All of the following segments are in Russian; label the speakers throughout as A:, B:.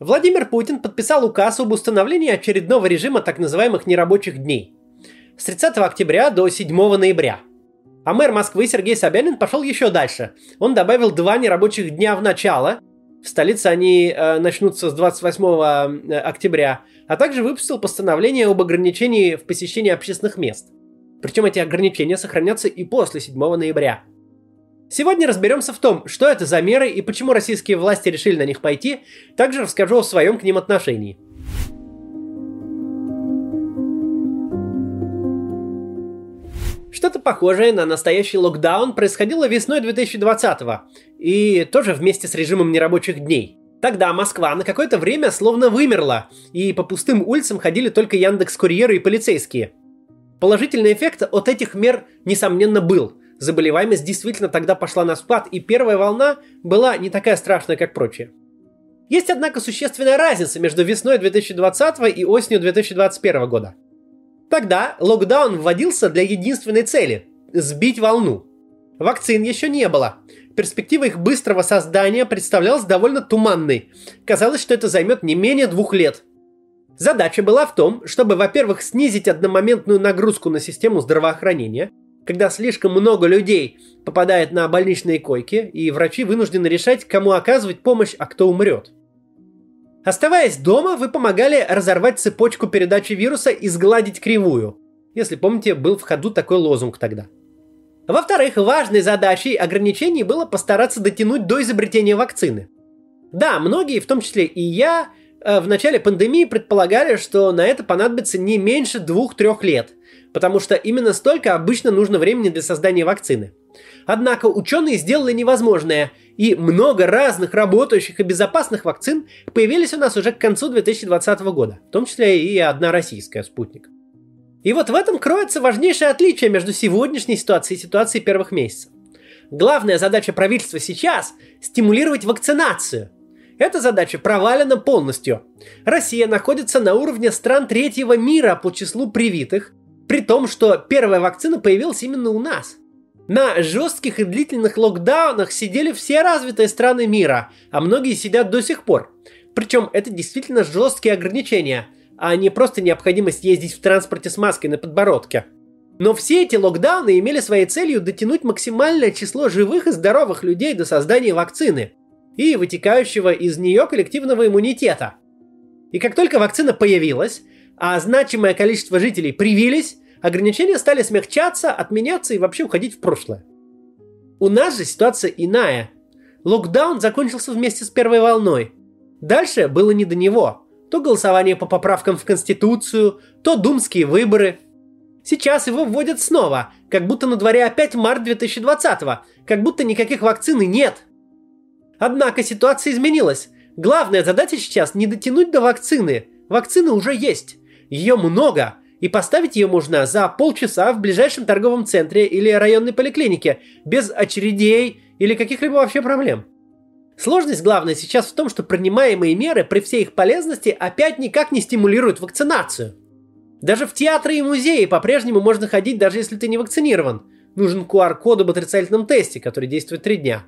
A: Владимир Путин подписал указ об установлении очередного режима так называемых нерабочих дней с 30 октября до 7 ноября. А мэр Москвы Сергей Собянин пошел еще дальше. Он добавил два нерабочих дня в начало. В столице они э, начнутся с 28 э, октября. А также выпустил постановление об ограничении в посещении общественных мест. Причем эти ограничения сохранятся и после 7 ноября. Сегодня разберемся в том, что это за меры и почему российские власти решили на них пойти, также расскажу о своем к ним отношении. Что-то похожее на настоящий локдаун происходило весной 2020-го, и тоже вместе с режимом нерабочих дней. Тогда Москва на какое-то время словно вымерла, и по пустым улицам ходили только Яндекс Курьеры и полицейские. Положительный эффект от этих мер, несомненно, был – Заболеваемость действительно тогда пошла на спад, и первая волна была не такая страшная, как прочие. Есть, однако, существенная разница между весной 2020 и осенью 2021 года. Тогда локдаун вводился для единственной цели – сбить волну. Вакцин еще не было. Перспектива их быстрого создания представлялась довольно туманной. Казалось, что это займет не менее двух лет. Задача была в том, чтобы, во-первых, снизить одномоментную нагрузку на систему здравоохранения – когда слишком много людей попадает на больничные койки, и врачи вынуждены решать, кому оказывать помощь, а кто умрет. Оставаясь дома, вы помогали разорвать цепочку передачи вируса и сгладить кривую. Если помните, был в ходу такой лозунг тогда. Во-вторых, важной задачей ограничений было постараться дотянуть до изобретения вакцины. Да, многие, в том числе и я, в начале пандемии предполагали, что на это понадобится не меньше двух-трех лет – потому что именно столько обычно нужно времени для создания вакцины. Однако ученые сделали невозможное, и много разных работающих и безопасных вакцин появились у нас уже к концу 2020 года, в том числе и одна российская «Спутник». И вот в этом кроется важнейшее отличие между сегодняшней ситуацией и ситуацией первых месяцев. Главная задача правительства сейчас – стимулировать вакцинацию. Эта задача провалена полностью. Россия находится на уровне стран третьего мира по числу привитых – при том, что первая вакцина появилась именно у нас. На жестких и длительных локдаунах сидели все развитые страны мира, а многие сидят до сих пор. Причем это действительно жесткие ограничения, а не просто необходимость ездить в транспорте с маской на подбородке. Но все эти локдауны имели своей целью дотянуть максимальное число живых и здоровых людей до создания вакцины и вытекающего из нее коллективного иммунитета. И как только вакцина появилась, а значимое количество жителей привились, ограничения стали смягчаться, отменяться и вообще уходить в прошлое. У нас же ситуация иная. Локдаун закончился вместе с первой волной. Дальше было не до него. То голосование по поправкам в Конституцию, то думские выборы. Сейчас его вводят снова, как будто на дворе опять март 2020-го, как будто никаких вакцин и нет. Однако ситуация изменилась. Главная задача сейчас не дотянуть до вакцины. Вакцина уже есть. Ее много, и поставить ее можно за полчаса в ближайшем торговом центре или районной поликлинике, без очередей или каких-либо вообще проблем. Сложность главная сейчас в том, что принимаемые меры при всей их полезности опять никак не стимулируют вакцинацию. Даже в театры и музеи по-прежнему можно ходить, даже если ты не вакцинирован. Нужен QR-код об отрицательном тесте, который действует три дня.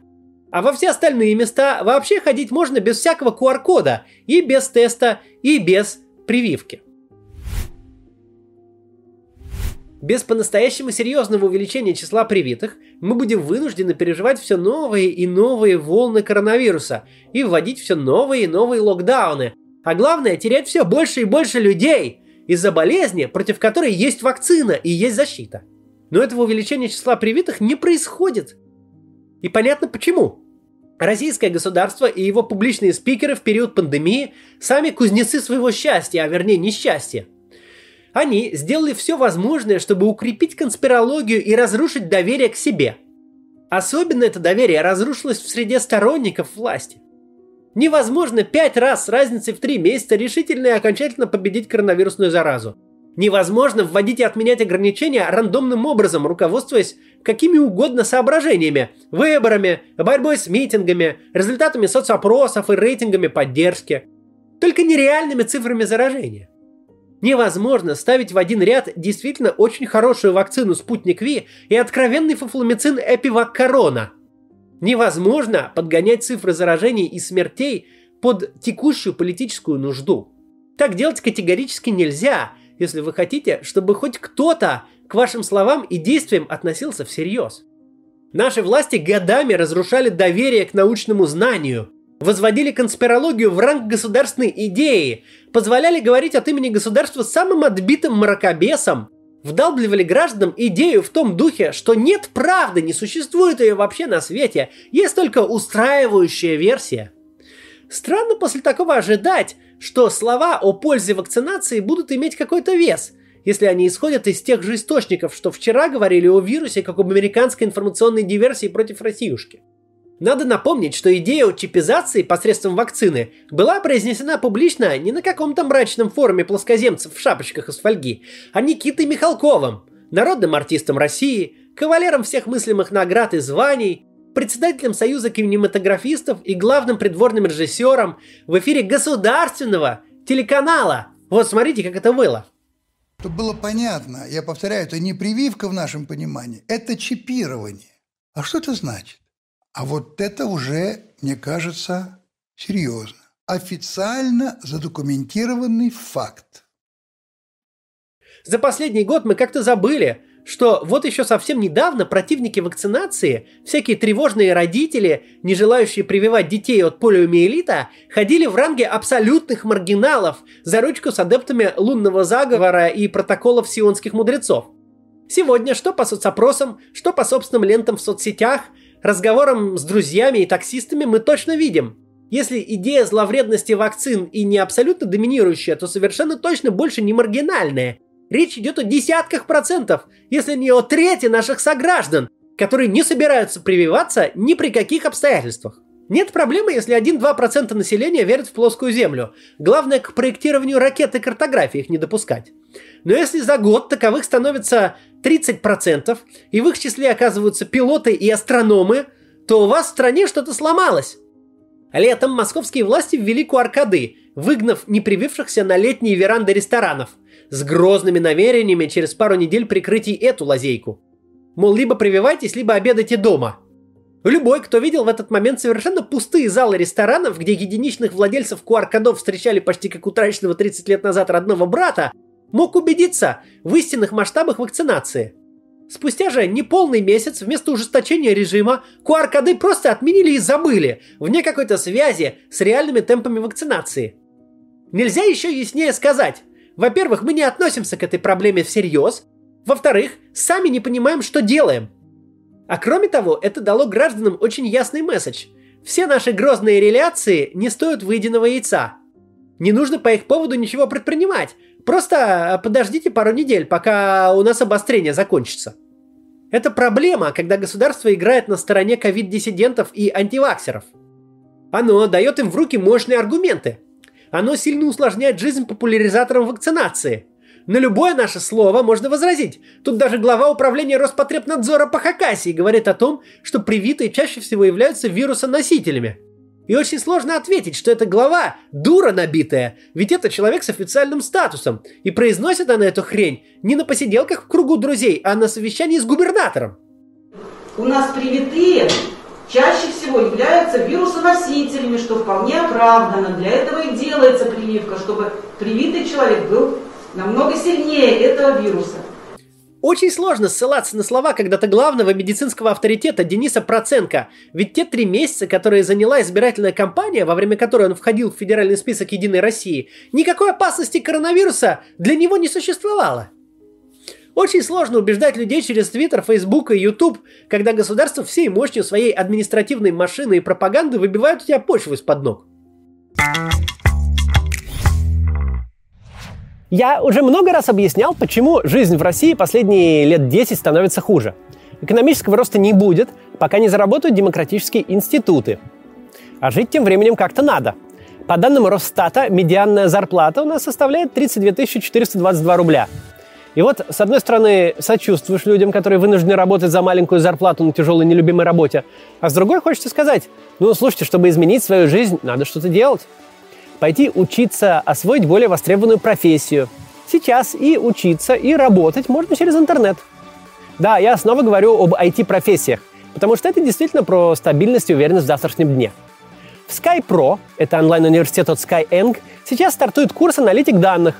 A: А во все остальные места вообще ходить можно без всякого QR-кода, и без теста, и без прививки. Без по-настоящему серьезного увеличения числа привитых мы будем вынуждены переживать все новые и новые волны коронавируса и вводить все новые и новые локдауны. А главное, терять все больше и больше людей из-за болезни, против которой есть вакцина и есть защита. Но этого увеличения числа привитых не происходит. И понятно почему. Российское государство и его публичные спикеры в период пандемии сами кузнецы своего счастья, а вернее несчастья – они сделали все возможное, чтобы укрепить конспирологию и разрушить доверие к себе. Особенно это доверие разрушилось в среде сторонников власти. Невозможно пять раз с разницей в три месяца решительно и окончательно победить коронавирусную заразу. Невозможно вводить и отменять ограничения рандомным образом, руководствуясь какими угодно соображениями, выборами, борьбой с митингами, результатами соцопросов и рейтингами поддержки. Только нереальными цифрами заражения. Невозможно ставить в один ряд действительно очень хорошую вакцину «Спутник Ви» и откровенный фуфломицин «Эпивак Корона». Невозможно подгонять цифры заражений и смертей под текущую политическую нужду. Так делать категорически нельзя, если вы хотите, чтобы хоть кто-то к вашим словам и действиям относился всерьез. Наши власти годами разрушали доверие к научному знанию, возводили конспирологию в ранг государственной идеи, позволяли говорить от имени государства самым отбитым мракобесом, вдалбливали гражданам идею в том духе, что нет правды, не существует ее вообще на свете, есть только устраивающая версия. Странно после такого ожидать, что слова о пользе вакцинации будут иметь какой-то вес, если они исходят из тех же источников, что вчера говорили о вирусе, как об американской информационной диверсии против Россиюшки. Надо напомнить, что идея о чипизации посредством вакцины была произнесена публично не на каком-то мрачном форуме плоскоземцев в шапочках из фольги, а Никитой Михалковым, народным артистом России, кавалером всех мыслимых наград и званий, председателем Союза кинематографистов и главным придворным режиссером в эфире государственного телеканала. Вот смотрите, как это было.
B: Чтобы было понятно, я повторяю, это не прививка в нашем понимании, это чипирование. А что это значит? А вот это уже, мне кажется, серьезно. Официально задокументированный факт.
A: За последний год мы как-то забыли, что вот еще совсем недавно противники вакцинации, всякие тревожные родители, не желающие прививать детей от полиомиелита, ходили в ранге абсолютных маргиналов за ручку с адептами лунного заговора и протоколов сионских мудрецов. Сегодня что по соцопросам, что по собственным лентам в соцсетях – разговором с друзьями и таксистами мы точно видим. Если идея зловредности вакцин и не абсолютно доминирующая, то совершенно точно больше не маргинальная. Речь идет о десятках процентов, если не о трети наших сограждан, которые не собираются прививаться ни при каких обстоятельствах. Нет проблемы, если 1-2% населения верят в плоскую Землю. Главное, к проектированию ракет и картографии их не допускать. Но если за год таковых становится 30%, и в их числе оказываются пилоты и астрономы, то у вас в стране что-то сломалось. Летом московские власти ввели QR-коды, выгнав непривившихся на летние веранды ресторанов, с грозными намерениями через пару недель прикрыть и эту лазейку. Мол, либо прививайтесь, либо обедайте дома. Любой, кто видел в этот момент совершенно пустые залы ресторанов, где единичных владельцев QR-кодов встречали почти как утраченного 30 лет назад родного брата, мог убедиться в истинных масштабах вакцинации. Спустя же неполный месяц вместо ужесточения режима QR-коды просто отменили и забыли, вне какой-то связи с реальными темпами вакцинации. Нельзя еще яснее сказать. Во-первых, мы не относимся к этой проблеме всерьез. Во-вторых, сами не понимаем, что делаем. А кроме того, это дало гражданам очень ясный месседж. Все наши грозные реляции не стоят выеденного яйца. Не нужно по их поводу ничего предпринимать, Просто а, подождите пару недель, пока у нас обострение закончится. Это проблема, когда государство играет на стороне ковид-диссидентов и антиваксеров. Оно дает им в руки мощные аргументы. Оно сильно усложняет жизнь популяризаторам вакцинации. На любое наше слово можно возразить. Тут даже глава управления Роспотребнадзора по Хакасии говорит о том, что привитые чаще всего являются вирусоносителями – и очень сложно ответить, что эта глава дура набитая, ведь это человек с официальным статусом, и произносит она эту хрень не на посиделках в кругу друзей, а на совещании с губернатором.
C: У нас привитые чаще всего являются вирусоносителями, что вполне оправдано. Для этого и делается прививка, чтобы привитый человек был намного сильнее этого вируса.
A: Очень сложно ссылаться на слова когда-то главного медицинского авторитета Дениса Проценко, ведь те три месяца, которые заняла избирательная кампания, во время которой он входил в федеральный список Единой России, никакой опасности коронавируса для него не существовало. Очень сложно убеждать людей через Твиттер, Фейсбук и Ютуб, когда государство всей мощью своей административной машины и пропаганды выбивают у тебя почву из-под ног. Я уже много раз объяснял, почему жизнь в России последние лет 10 становится хуже. Экономического роста не будет, пока не заработают демократические институты. А жить тем временем как-то надо. По данным Росстата, медианная зарплата у нас составляет 32 422 рубля. И вот, с одной стороны, сочувствуешь людям, которые вынуждены работать за маленькую зарплату на тяжелой нелюбимой работе, а с другой хочется сказать, ну, слушайте, чтобы изменить свою жизнь, надо что-то делать пойти учиться, освоить более востребованную профессию. Сейчас и учиться, и работать можно через интернет. Да, я снова говорю об IT-профессиях, потому что это действительно про стабильность и уверенность в завтрашнем дне. В SkyPro, это онлайн-университет от Skyeng, сейчас стартует курс «Аналитик данных»,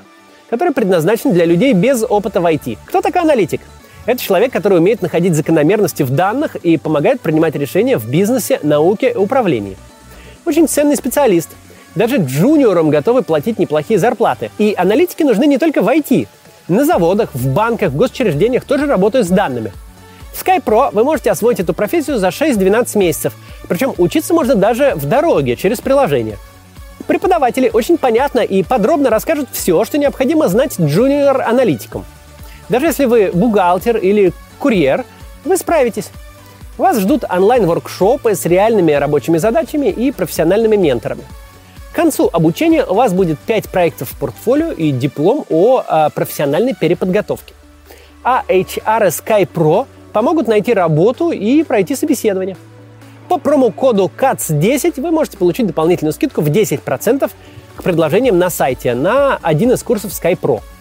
A: который предназначен для людей без опыта в IT. Кто такой аналитик? Это человек, который умеет находить закономерности в данных и помогает принимать решения в бизнесе, науке и управлении. Очень ценный специалист. Даже джуниорам готовы платить неплохие зарплаты. И аналитики нужны не только в IT. На заводах, в банках, в госучреждениях тоже работают с данными. В SkyPro вы можете освоить эту профессию за 6-12 месяцев. Причем учиться можно даже в дороге, через приложение. Преподаватели очень понятно и подробно расскажут все, что необходимо знать джуниор-аналитикам – даже если вы бухгалтер или курьер, вы справитесь. Вас ждут онлайн-воркшопы с реальными рабочими задачами и профессиональными менторами. Концу обучения у вас будет 5 проектов в портфолио и диплом о, о профессиональной переподготовке. А HR Sky Pro помогут найти работу и пройти собеседование. По промокоду CATS10 вы можете получить дополнительную скидку в 10% к предложениям на сайте на один из курсов Sky Pro –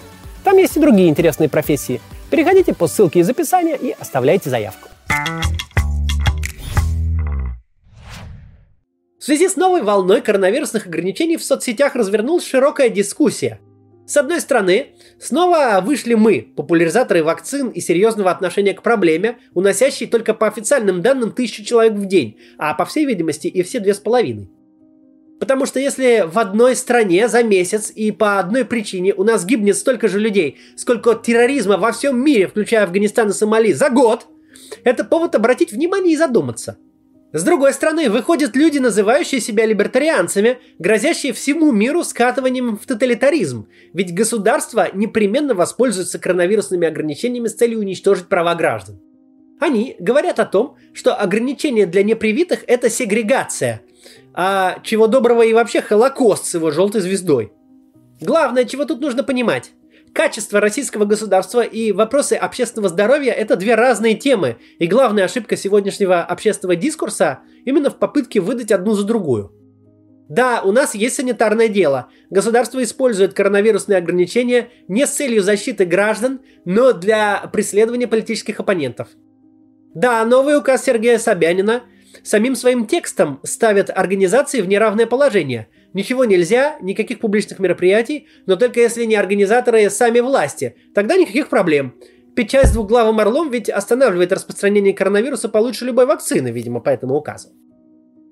A: там есть и другие интересные профессии. Переходите по ссылке из описания и оставляйте заявку. В связи с новой волной коронавирусных ограничений в соцсетях развернулась широкая дискуссия. С одной стороны, снова вышли мы, популяризаторы вакцин и серьезного отношения к проблеме, уносящие только по официальным данным тысячу человек в день, а по всей видимости и все две с половиной. Потому что если в одной стране за месяц и по одной причине у нас гибнет столько же людей, сколько терроризма во всем мире, включая Афганистан и Сомали, за год, это повод обратить внимание и задуматься. С другой стороны, выходят люди, называющие себя либертарианцами, грозящие всему миру скатыванием в тоталитаризм, ведь государство непременно воспользуется коронавирусными ограничениями с целью уничтожить права граждан. Они говорят о том, что ограничения для непривитых – это сегрегация, а чего доброго и вообще Холокост с его желтой звездой. Главное, чего тут нужно понимать. Качество российского государства и вопросы общественного здоровья – это две разные темы, и главная ошибка сегодняшнего общественного дискурса именно в попытке выдать одну за другую. Да, у нас есть санитарное дело. Государство использует коронавирусные ограничения не с целью защиты граждан, но для преследования политических оппонентов. Да, новый указ Сергея Собянина – самим своим текстом ставят организации в неравное положение. Ничего нельзя, никаких публичных мероприятий, но только если не организаторы сами власти. Тогда никаких проблем. Печать с двуглавым орлом ведь останавливает распространение коронавируса получше любой вакцины, видимо, по этому указу.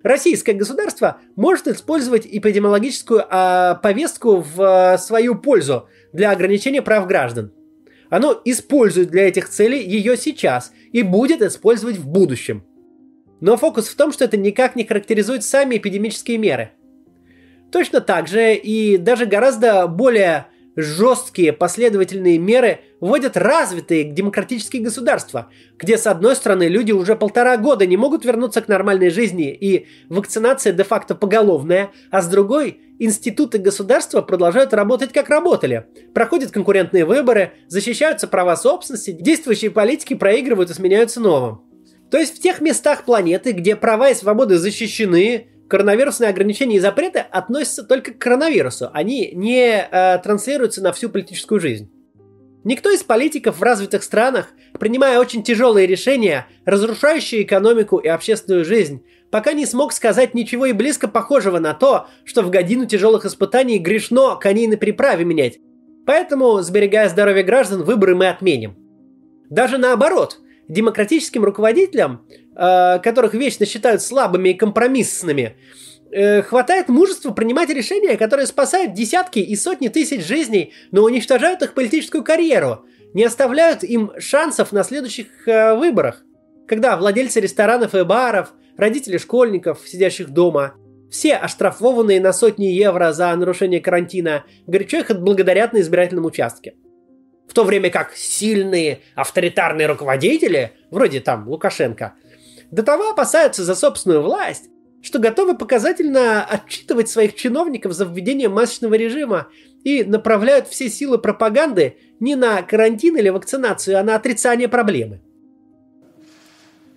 A: Российское государство может использовать эпидемиологическую а, повестку в а, свою пользу для ограничения прав граждан. Оно использует для этих целей ее сейчас и будет использовать в будущем – но фокус в том, что это никак не характеризует сами эпидемические меры. Точно так же и даже гораздо более жесткие последовательные меры вводят развитые демократические государства, где, с одной стороны, люди уже полтора года не могут вернуться к нормальной жизни, и вакцинация де-факто поголовная, а с другой, институты государства продолжают работать как работали. Проходят конкурентные выборы, защищаются права собственности, действующие политики проигрывают и сменяются новым. То есть в тех местах планеты, где права и свободы защищены, коронавирусные ограничения и запреты относятся только к коронавирусу. Они не э, транслируются на всю политическую жизнь. Никто из политиков в развитых странах, принимая очень тяжелые решения, разрушающие экономику и общественную жизнь, пока не смог сказать ничего и близко похожего на то, что в годину тяжелых испытаний грешно коней на переправе менять. Поэтому, сберегая здоровье граждан, выборы мы отменим. Даже наоборот, демократическим руководителям, э, которых вечно считают слабыми и компромиссными, э, хватает мужества принимать решения, которые спасают десятки и сотни тысяч жизней, но уничтожают их политическую карьеру, не оставляют им шансов на следующих э, выборах. Когда владельцы ресторанов и баров, родители школьников, сидящих дома, все оштрафованные на сотни евро за нарушение карантина, горячо их отблагодарят на избирательном участке. В то время как сильные авторитарные руководители, вроде там Лукашенко, до того опасаются за собственную власть, что готовы показательно отчитывать своих чиновников за введение масочного режима и направляют все силы пропаганды не на карантин или вакцинацию, а на отрицание проблемы.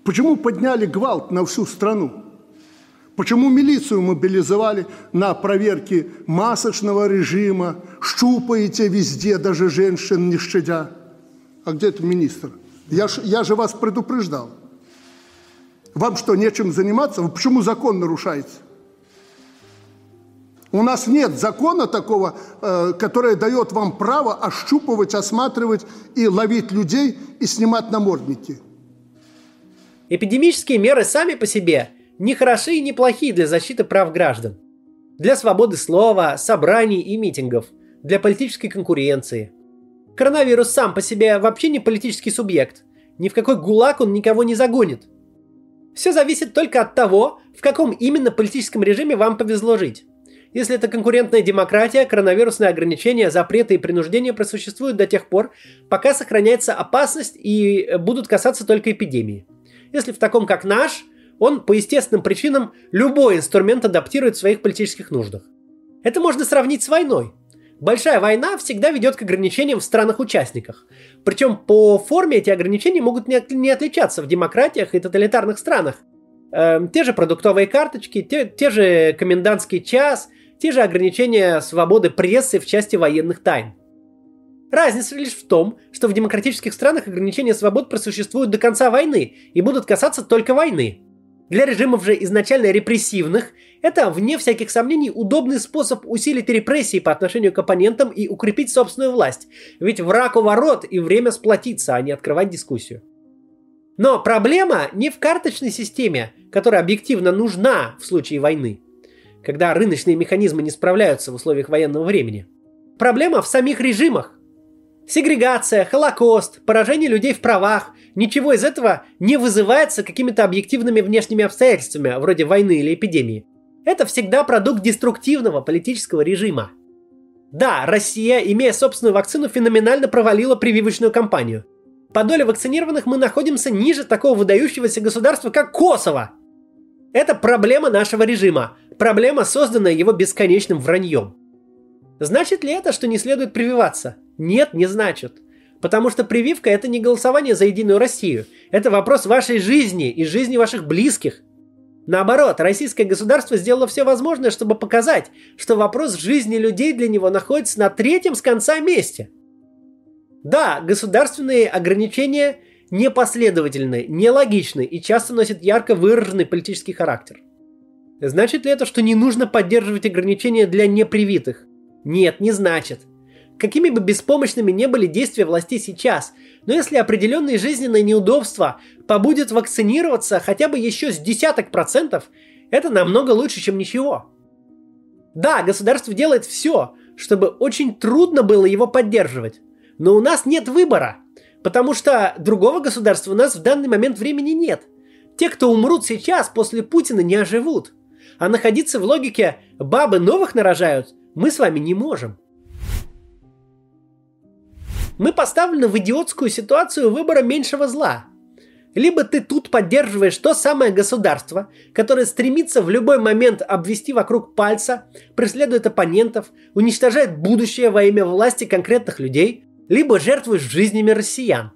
D: Почему подняли гвалт на всю страну? Почему милицию мобилизовали на проверки масочного режима, щупаете везде, даже женщин не щадя? А где это министр? Я, ж, я же вас предупреждал. Вам что, нечем заниматься? Почему закон нарушаете? У нас нет закона такого, э, который дает вам право ощупывать, осматривать и ловить людей и снимать намордники.
A: Эпидемические меры сами по себе не хороши и не плохи для защиты прав граждан. Для свободы слова, собраний и митингов, для политической конкуренции. Коронавирус сам по себе вообще не политический субъект. Ни в какой гулаг он никого не загонит. Все зависит только от того, в каком именно политическом режиме вам повезло жить. Если это конкурентная демократия, коронавирусные ограничения, запреты и принуждения просуществуют до тех пор, пока сохраняется опасность и будут касаться только эпидемии. Если в таком, как наш, он по естественным причинам любой инструмент адаптирует в своих политических нуждах. Это можно сравнить с войной. Большая война всегда ведет к ограничениям в странах-участниках. Причем по форме эти ограничения могут не, отличаться в демократиях и тоталитарных странах. Э, те же продуктовые карточки, те, те же комендантский час, те же ограничения свободы прессы в части военных тайн. Разница лишь в том, что в демократических странах ограничения свобод просуществуют до конца войны и будут касаться только войны. Для режимов же изначально репрессивных это, вне всяких сомнений, удобный способ усилить репрессии по отношению к оппонентам и укрепить собственную власть. Ведь враг у ворот и время сплотиться, а не открывать дискуссию. Но проблема не в карточной системе, которая объективно нужна в случае войны когда рыночные механизмы не справляются в условиях военного времени. Проблема в самих режимах. Сегрегация, Холокост, поражение людей в правах – ничего из этого не вызывается какими-то объективными внешними обстоятельствами, вроде войны или эпидемии. Это всегда продукт деструктивного политического режима. Да, Россия, имея собственную вакцину, феноменально провалила прививочную кампанию. По доле вакцинированных мы находимся ниже такого выдающегося государства, как Косово. Это проблема нашего режима, Проблема, созданная его бесконечным враньем. Значит ли это, что не следует прививаться? Нет, не значит. Потому что прививка это не голосование за Единую Россию. Это вопрос вашей жизни и жизни ваших близких. Наоборот, российское государство сделало все возможное, чтобы показать, что вопрос жизни людей для него находится на третьем с конца месте. Да, государственные ограничения непоследовательны, нелогичны и часто носят ярко выраженный политический характер. Значит ли это, что не нужно поддерживать ограничения для непривитых? Нет, не значит. Какими бы беспомощными не были действия властей сейчас, но если определенные жизненные неудобства побудет вакцинироваться хотя бы еще с десяток процентов, это намного лучше, чем ничего. Да, государство делает все, чтобы очень трудно было его поддерживать. Но у нас нет выбора, потому что другого государства у нас в данный момент времени нет. Те, кто умрут сейчас, после Путина не оживут. А находиться в логике «бабы новых нарожают» мы с вами не можем. Мы поставлены в идиотскую ситуацию выбора меньшего зла. Либо ты тут поддерживаешь то самое государство, которое стремится в любой момент обвести вокруг пальца, преследует оппонентов, уничтожает будущее во имя власти конкретных людей, либо жертвуешь жизнями россиян.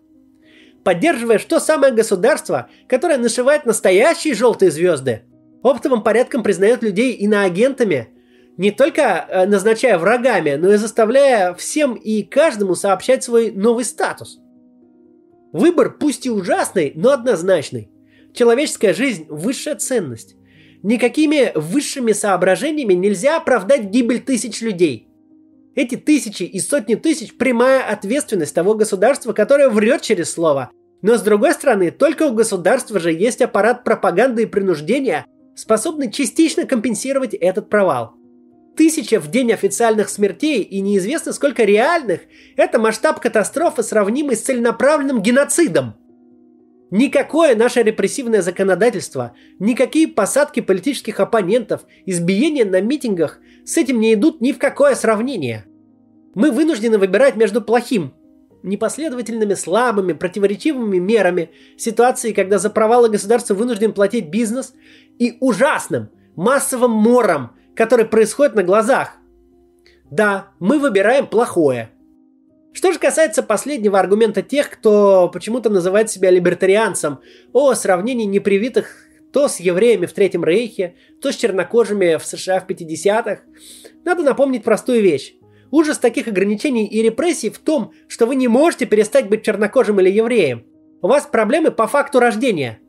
A: Поддерживаешь то самое государство, которое нашивает настоящие желтые звезды, оптовым порядком признает людей иноагентами, не только э, назначая врагами, но и заставляя всем и каждому сообщать свой новый статус. Выбор пусть и ужасный, но однозначный. Человеческая жизнь – высшая ценность. Никакими высшими соображениями нельзя оправдать гибель тысяч людей. Эти тысячи и сотни тысяч – прямая ответственность того государства, которое врет через слово. Но с другой стороны, только у государства же есть аппарат пропаганды и принуждения, способны частично компенсировать этот провал. Тысяча в день официальных смертей и неизвестно сколько реальных – это масштаб катастрофы, сравнимый с целенаправленным геноцидом. Никакое наше репрессивное законодательство, никакие посадки политических оппонентов, избиения на митингах с этим не идут ни в какое сравнение. Мы вынуждены выбирать между плохим непоследовательными, слабыми, противоречивыми мерами, ситуации, когда за провалы государства вынужден платить бизнес, и ужасным, массовым мором, который происходит на глазах. Да, мы выбираем плохое. Что же касается последнего аргумента тех, кто почему-то называет себя либертарианцем, о сравнении непривитых то с евреями в Третьем Рейхе, то с чернокожими в США в 50-х, надо напомнить простую вещь. Ужас таких ограничений и репрессий в том, что вы не можете перестать быть чернокожим или евреем. У вас проблемы по факту рождения.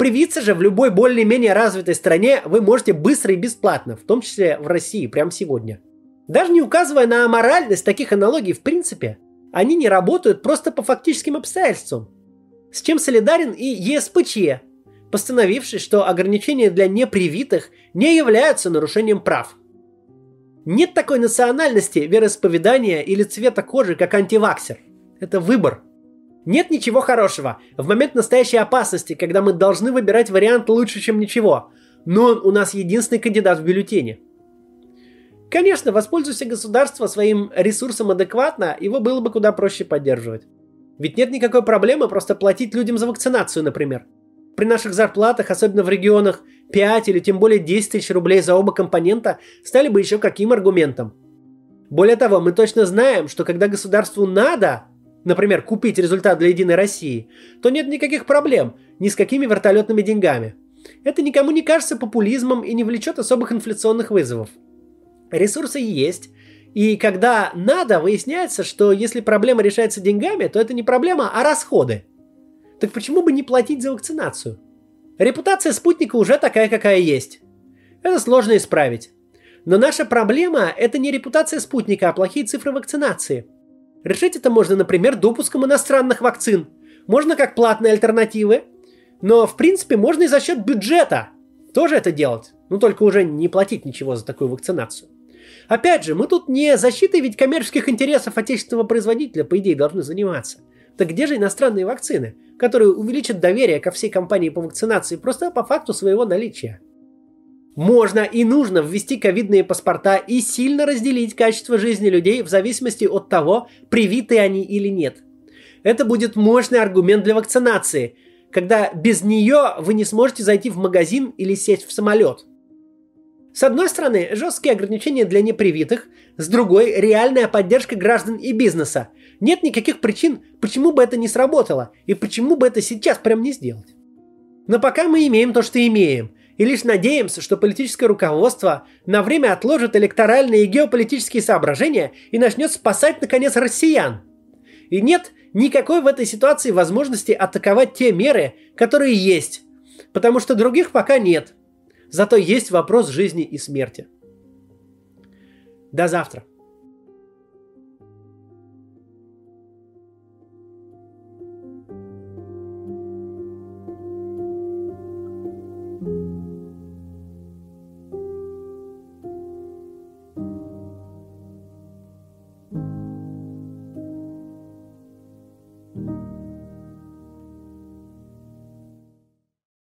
A: Привиться же в любой более-менее развитой стране вы можете быстро и бесплатно, в том числе в России, прямо сегодня. Даже не указывая на аморальность таких аналогий в принципе, они не работают просто по фактическим обстоятельствам. С чем солидарен и ЕСПЧ, постановивший, что ограничения для непривитых не являются нарушением прав. Нет такой национальности, вероисповедания или цвета кожи, как антиваксер. Это выбор. Нет ничего хорошего в момент настоящей опасности, когда мы должны выбирать вариант лучше, чем ничего. Но он у нас единственный кандидат в бюллетене. Конечно, воспользуйся государство своим ресурсом адекватно, его было бы куда проще поддерживать. Ведь нет никакой проблемы просто платить людям за вакцинацию, например. При наших зарплатах, особенно в регионах, 5 или тем более 10 тысяч рублей за оба компонента стали бы еще каким аргументом. Более того, мы точно знаем, что когда государству надо, например, купить результат для Единой России, то нет никаких проблем ни с какими вертолетными деньгами. Это никому не кажется популизмом и не влечет особых инфляционных вызовов. Ресурсы есть, и когда надо, выясняется, что если проблема решается деньгами, то это не проблема, а расходы. Так почему бы не платить за вакцинацию? Репутация спутника уже такая, какая есть. Это сложно исправить. Но наша проблема – это не репутация спутника, а плохие цифры вакцинации. Решить это можно, например, допуском иностранных вакцин. Можно как платные альтернативы. Но, в принципе, можно и за счет бюджета тоже это делать. Ну, только уже не платить ничего за такую вакцинацию. Опять же, мы тут не защитой ведь коммерческих интересов отечественного производителя, по идее, должны заниматься. Так где же иностранные вакцины, которые увеличат доверие ко всей компании по вакцинации просто по факту своего наличия? Можно и нужно ввести ковидные паспорта и сильно разделить качество жизни людей в зависимости от того, привиты они или нет. Это будет мощный аргумент для вакцинации, когда без нее вы не сможете зайти в магазин или сесть в самолет – с одной стороны, жесткие ограничения для непривитых, с другой – реальная поддержка граждан и бизнеса. Нет никаких причин, почему бы это не сработало, и почему бы это сейчас прям не сделать. Но пока мы имеем то, что имеем, и лишь надеемся, что политическое руководство на время отложит электоральные и геополитические соображения и начнет спасать, наконец, россиян. И нет никакой в этой ситуации возможности атаковать те меры, которые есть, потому что других пока нет – Зато есть вопрос жизни и смерти. До завтра.